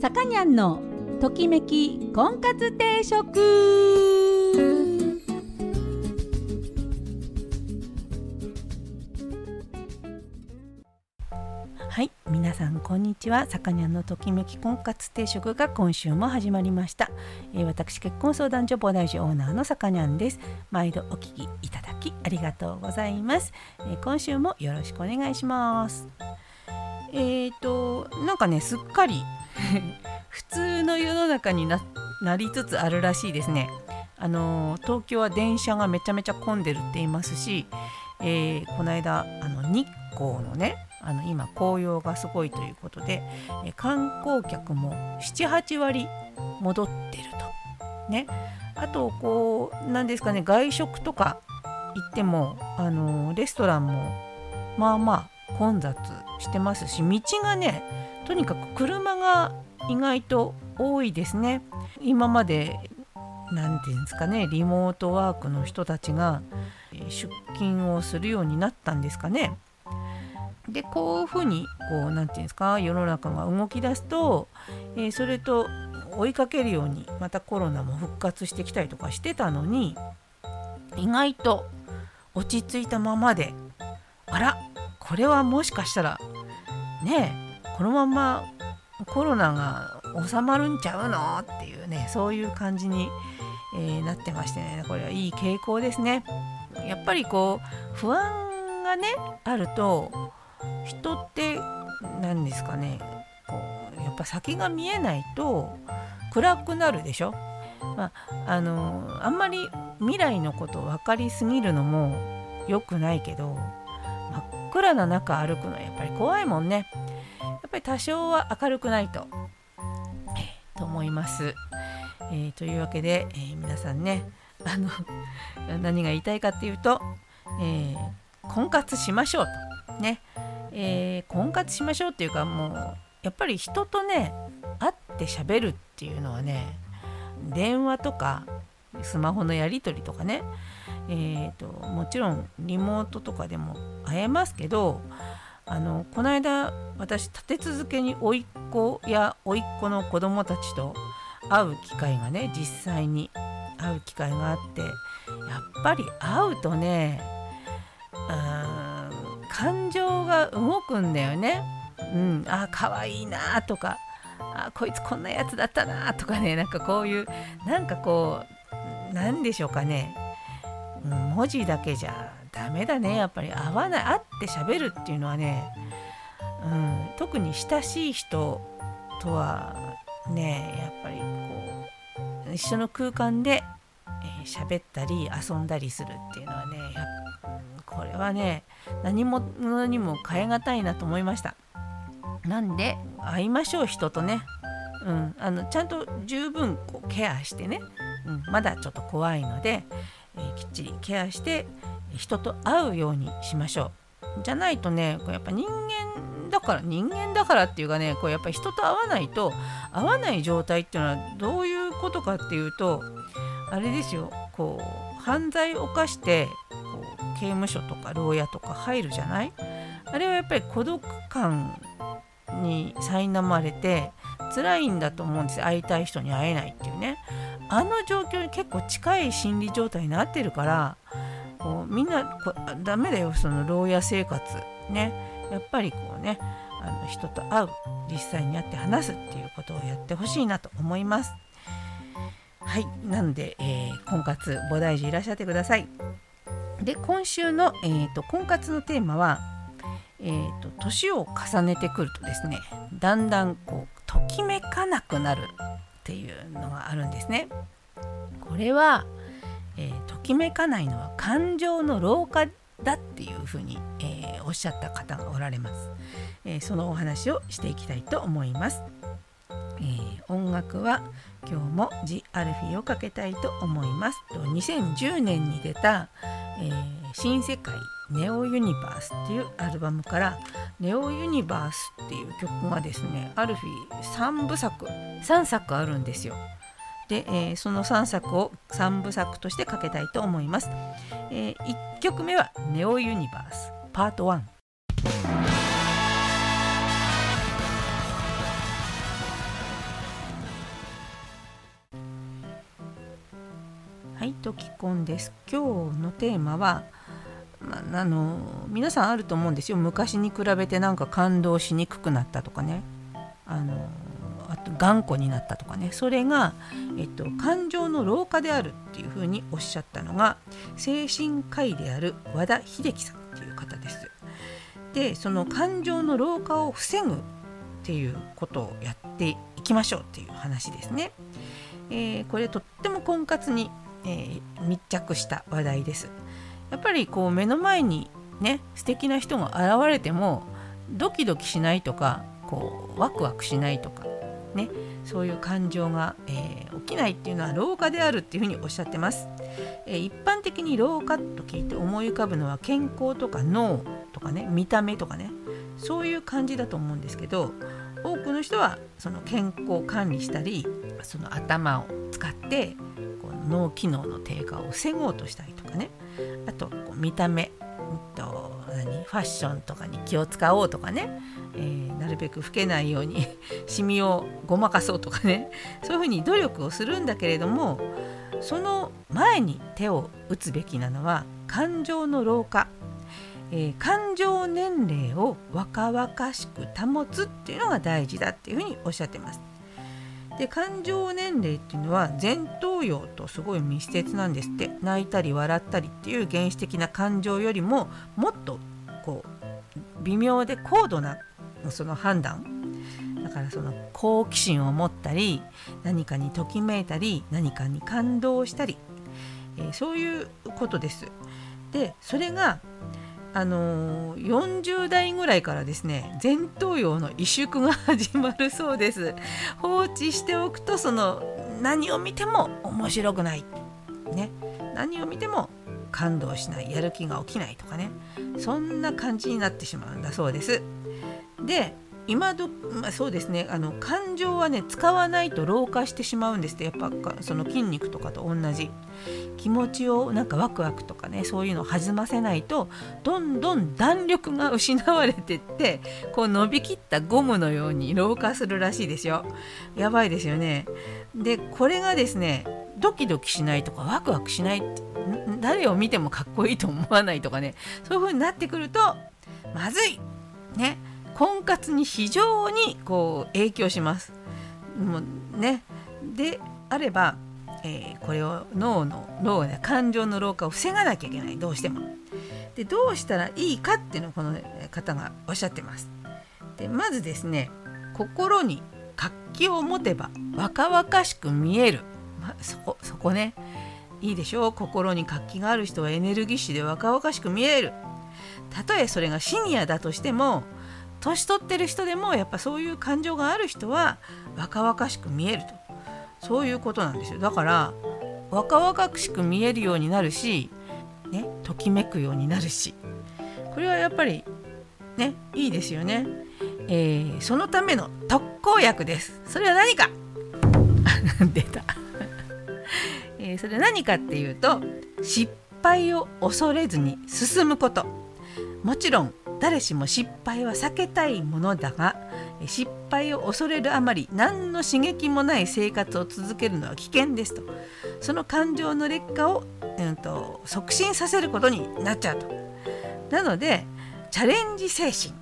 さかにゃんのときめき婚活定食。はい皆さんこんにちは。さかにゃんのときめき婚活定食が今週も始まりました、えー、私結婚相談所菩提寺オーナーのさかにゃんです。毎度お聞きいただきありがとうございます、えー、今週もよろしくお願いします。えーとなんかねすっかり 普通の世の中になりつつあるらしいですね。あの東京は電車がめちゃめちゃ混んでるって言いますし、えー、この間あの日光のねあの今紅葉がすごいということで、え観光客も78割戻ってると。ね、あとこう何ですかね外食とか行ってもあのレストランもまあまあ混雑してますし道がねとにかく車が意外と多いですね。今まで何て言うんですかねリモートワークの人たちが出勤をするようになったんですかね。でこういうふうにこう何て言うんですか世の中が動き出すと、えー、それと追いかけるようにまたコロナも復活してきたりとかしてたのに意外と落ち着いたままであらこれはもしかしたらねこのままコロナが収まるんちゃうのっていうねそういう感じに、えー、なってましてねこれはいい傾向ですね。やっぱりこう不安がねあると人って何ですかねこうやっぱ先が見えないと暗くなるでしょ。まあ、あのあんまり未来のこと分かりすぎるのも良くないけど暗な中歩くのはやっぱり怖いもんね。やっぱり多少は明るくないと、え、と思います。えー、というわけで、えー、皆さんねあの 何が言いたいかっていうと、え婚活しましょうとね、え婚活しましょうっていうかもうやっぱり人とね会ってしゃべるっていうのはね電話とかスマホのやり取りとかね、えーともちろんリモートとかでも会えますけどあのこの間私立て続けに甥っ子や甥っ子の子供たちと会う機会がね実際に会う機会があってやっぱり会うとねうん感情が動くんだよね。うん、あ可愛いなとかあこいつこんなやつだったなとかねなんかこういうなんかこうなんでしょうかね、うん、文字だけじゃダメだね。やっぱり会わない会って喋るっていうのはね、うん、特に親しい人とはねやっぱりこう一緒の空間で喋、えー、ったり遊んだりするっていうのはねやこれはね何もにも変え難いなと思いました。なんで会いましょう人とね、うん、あのちゃんと十分こうケアしてね、うん、まだちょっと怖いので、えー、きっちりケアして人と会うようにしましょう。じゃないとねこうやっぱ人間だから人間だからっていうかねこうやっぱ人と会わないと会わない状態っていうのはどういうことかっていうとあれですよ。こう犯罪を犯してこう刑務所とか牢屋とか入るじゃない？あれはやっぱり孤独感に苛まれて辛いんだと思うんです。会いたい人に会えないっていうね。あの状況に結構近い心理状態になってるからこうみんなこダメだよその牢屋生活ね。やっぱりこうねあの人と会う実際に会って話すっていうことをやってほしいなと思います。はい。なので、えー、婚活菩提寺いらっしゃってください。で今週の、えーと、婚活のテーマはえー、と年を重ねてくるとですねだんだんこうときめかなくなる。っていうのがあるんですね。これはえー、ときめかないのは感情の老化だっていうふうに、えー、おっしゃった方がおられます、えー、そのお話をしていきたいと思います、え音楽は今日も「ジ・アルフィー」をかけたいと思います。2010年に出た、え新世界ネオユニバースっていうアルバムからネオユニバースっていう曲がですねアルフィー3部作3作あるんですよ。で、えー、その3作を3部作としてかけたいと思います、えー、1曲目は「ネオユニバースパート1」はいときこんです今日のテーマは、まあ、あの皆さんあると思うんですよ昔に比べてなんか感動しにくくなったとかねあのあと頑固になったとかねそれが、えっと、感情の老化であるっていうふうにおっしゃったのが精神科医である和田秀樹さんっていう方です。でその感情の老化を防ぐっていうことをやっていきましょうっていう話ですね。えー、これとっても婚活に、えー、密着した話題です。やっぱりこう目の前にね素敵な人が現れてもドキドキしないとかこうワクワクしないとかねそういう感情が、えー、起きないっていうのは老化であるっていうふうにおっしゃってます。えー、一般的に老化と聞いて思い浮かぶのは健康とか脳とかね見た目とかねそういう感じだと思うんですけど多くの人はその健康を管理したりその頭を使って脳機能の低下を防ごうとしたりとかね。あとこう見た目、と何？ファッションとかに気を使おうとかね、えー、なるべく老けないように シミをごまかそうとかね。そういうふうに努力をするんだけれどもその前に手を打つべきなのは感情の老化。えー、感情年齢を若々しく保つっていうのが大事だっていうふうにおっしゃってます。で感情年齢っていうのは前頭葉とすごい密接なんですって。泣いたり笑ったりっていう原始的な感情よりももっとこう微妙で高度なその判断。だからその好奇心を持ったり何かにときめいたり何かに感動したり、えー、そういうことです。でそれがあのー、40代ぐらいからですね前頭葉の萎縮が始まるそうです。放置しておくとその何を見ても面白くない。ね。何を見ても感動しない。やる気が起きないとかね。そんな感じになってしまうんだそうです。で今ど、まあ、そうですね。あの感情はね使わないと老化してしまうんですって。やっぱその筋肉とかと同じ。気持ちをなんかワクワクとかねそういうのを弾ませないとどんどん弾力が失われてってこう伸びきったゴムのように老化するらしいですよ。やばいですよね。でこれがですねドキドキしないとかワクワクしない誰を見てもかっこいいと思わないとかねそういう風になってくるとまずい。ね。婚活に非常にこう影響します。もうね。であればえー、これを脳の脳や感情の老化を防がなきゃいけない。どうしても。でどうしたらいいかっていうのをこの方がおっしゃってます。でまずですね心に活気を持てば若々しく見える、まそこそこね。いいでしょう。心に活気がある人はエネルギッシュで若々しく見える。たとえそれがシニアだとしても年取ってる人でもやっぱそういう感情がある人は若々しく見えると。そういうことなんですよ。だから若々しく見えるようになるしねときめくようになるし。これはやっぱりねいいですよね、えー、そのための特効薬です。それは何か。出た。えー、それは何かっていうと失敗を恐れずに進むこと。もちろん誰しも失敗は避けたいものだが失敗を恐れるあまり何の刺激もない生活を続けるのは危険ですと。その感情の劣化を、うんと、促進させることになっちゃうと。なのでチャレンジ精神。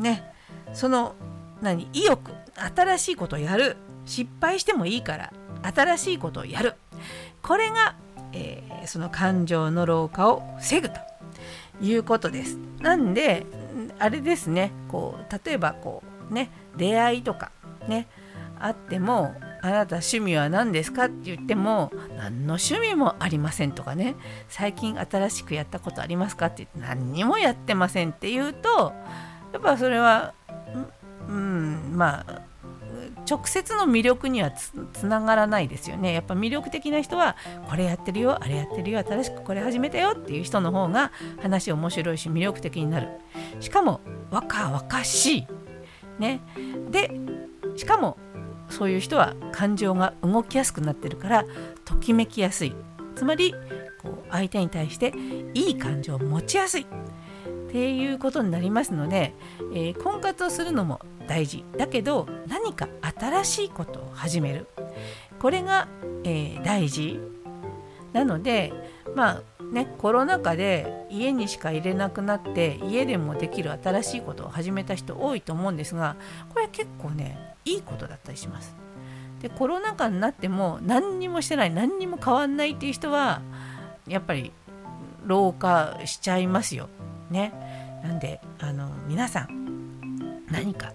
ね。その何意欲。新しいことをやる。失敗してもいいから新しいことをやる。これが、えー、その感情の老化を防ぐと。いうことです。なんであれですねこう例えばこうね出会いとかねあってもあなた趣味は何ですかって言っても何の趣味もありませんとかね最近新しくやったことありますかって言って何にもやってませんって言うとやっぱそれはうんまあ直接の魅力にはつながらないですよね。やっぱ魅力的な人はこれやってるよあれやってるよ新しくこれ始めたよっていう人の方が話面白いし魅力的になる。しかも若々しい。ね、でしかもそういう人は感情が動きやすくなってるからときめきやすい。つまりこう相手に対していい感情を持ちやすい。っていうことになりますので、えー、婚活をするのも大事だけど何か新しいことを始めるこれが、えー、大事なのでまあねコロナ禍で家にしか入れなくなって家でもできる新しいことを始めた人多いと思うんですがこれ結構ねいいことだったりします。でコロナ禍になっても何にもしてない何にも変わんないっていう人はやっぱり老化しちゃいますよ。ね。なんであの皆さん何か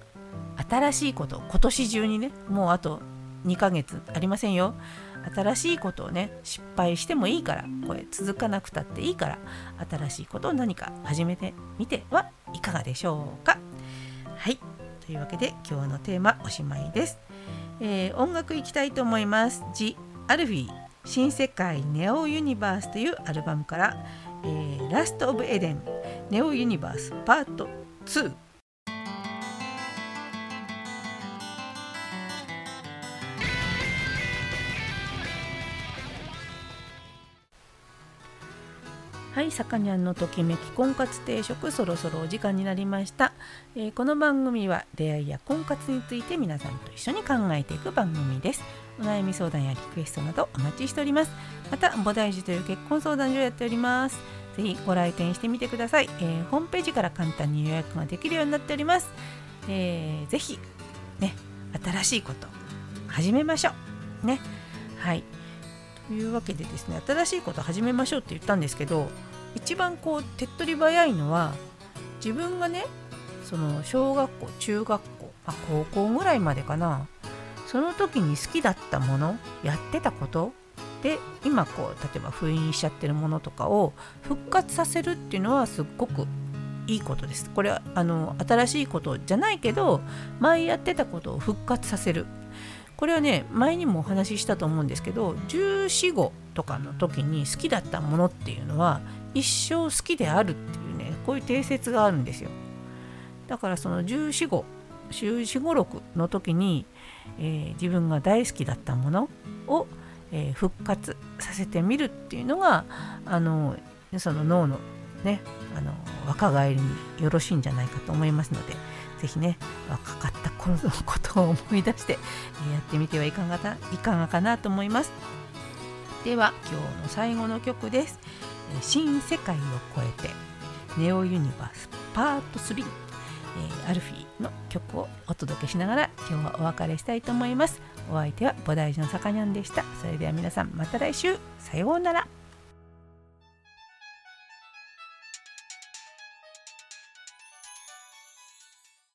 新しいこと今年中にねもうあと2ヶ月ありませんよ。新しいことをね失敗してもいいからこれ続かなくたっていいから新しいことを何か始めてみてはいかがでしょうか。はい。というわけで今日のテーマおしまいです、えー、音楽いきたいと思います「ジ・アルフィー新世界ネオユニバース」というアルバムから「えー、ラスト・オブ・エデンネオユニバースパート2」はい、さかにゃんのときめき婚活定食そろそろお時間になりました、えー、この番組は出会いや婚活について皆さんと一緒に考えていく番組です。お悩み相談やリクエストなどお待ちしております。また菩提寺という結婚相談所をやっております。ぜひご来店してみてください、えー、ホームページから簡単に予約ができるようになっております、えー、ぜひね新しいこと始めましょう。ね。はい。というわけでですね新しいこと始めましょうって言ったんですけど一番こう手っ取り早いのは自分がねその小学校中学校、まあ、高校ぐらいまでかなその時に好きだったものやってたことで今こう例えば封印しちゃってるものとかを復活させるっていうのはすっごくいいことです。これはあの新しいことじゃないけど前やってたことを復活させるこれはね前にもお話ししたと思うんですけど14号とかの時に好きだったものっていうのは一生好きであるっていうねこういう定説があるんですよ。だからその14号14五6の時に、えー、自分が大好きだったものを、えー、復活させてみるっていうのがあのその脳のねあの若返りによろしいんじゃないかと思いますので是非ね若かった頃のことを思い出してやってみてはいかがいかがかなと思います。では今日の最後の曲です。新世界を超えてネオユニバースパート3、え、アルフィーの曲をお届けしながら今日はお別れしたいと思います。お相手は菩提寺のさかにゃんでした。それでは皆さんまた来週。さようなら。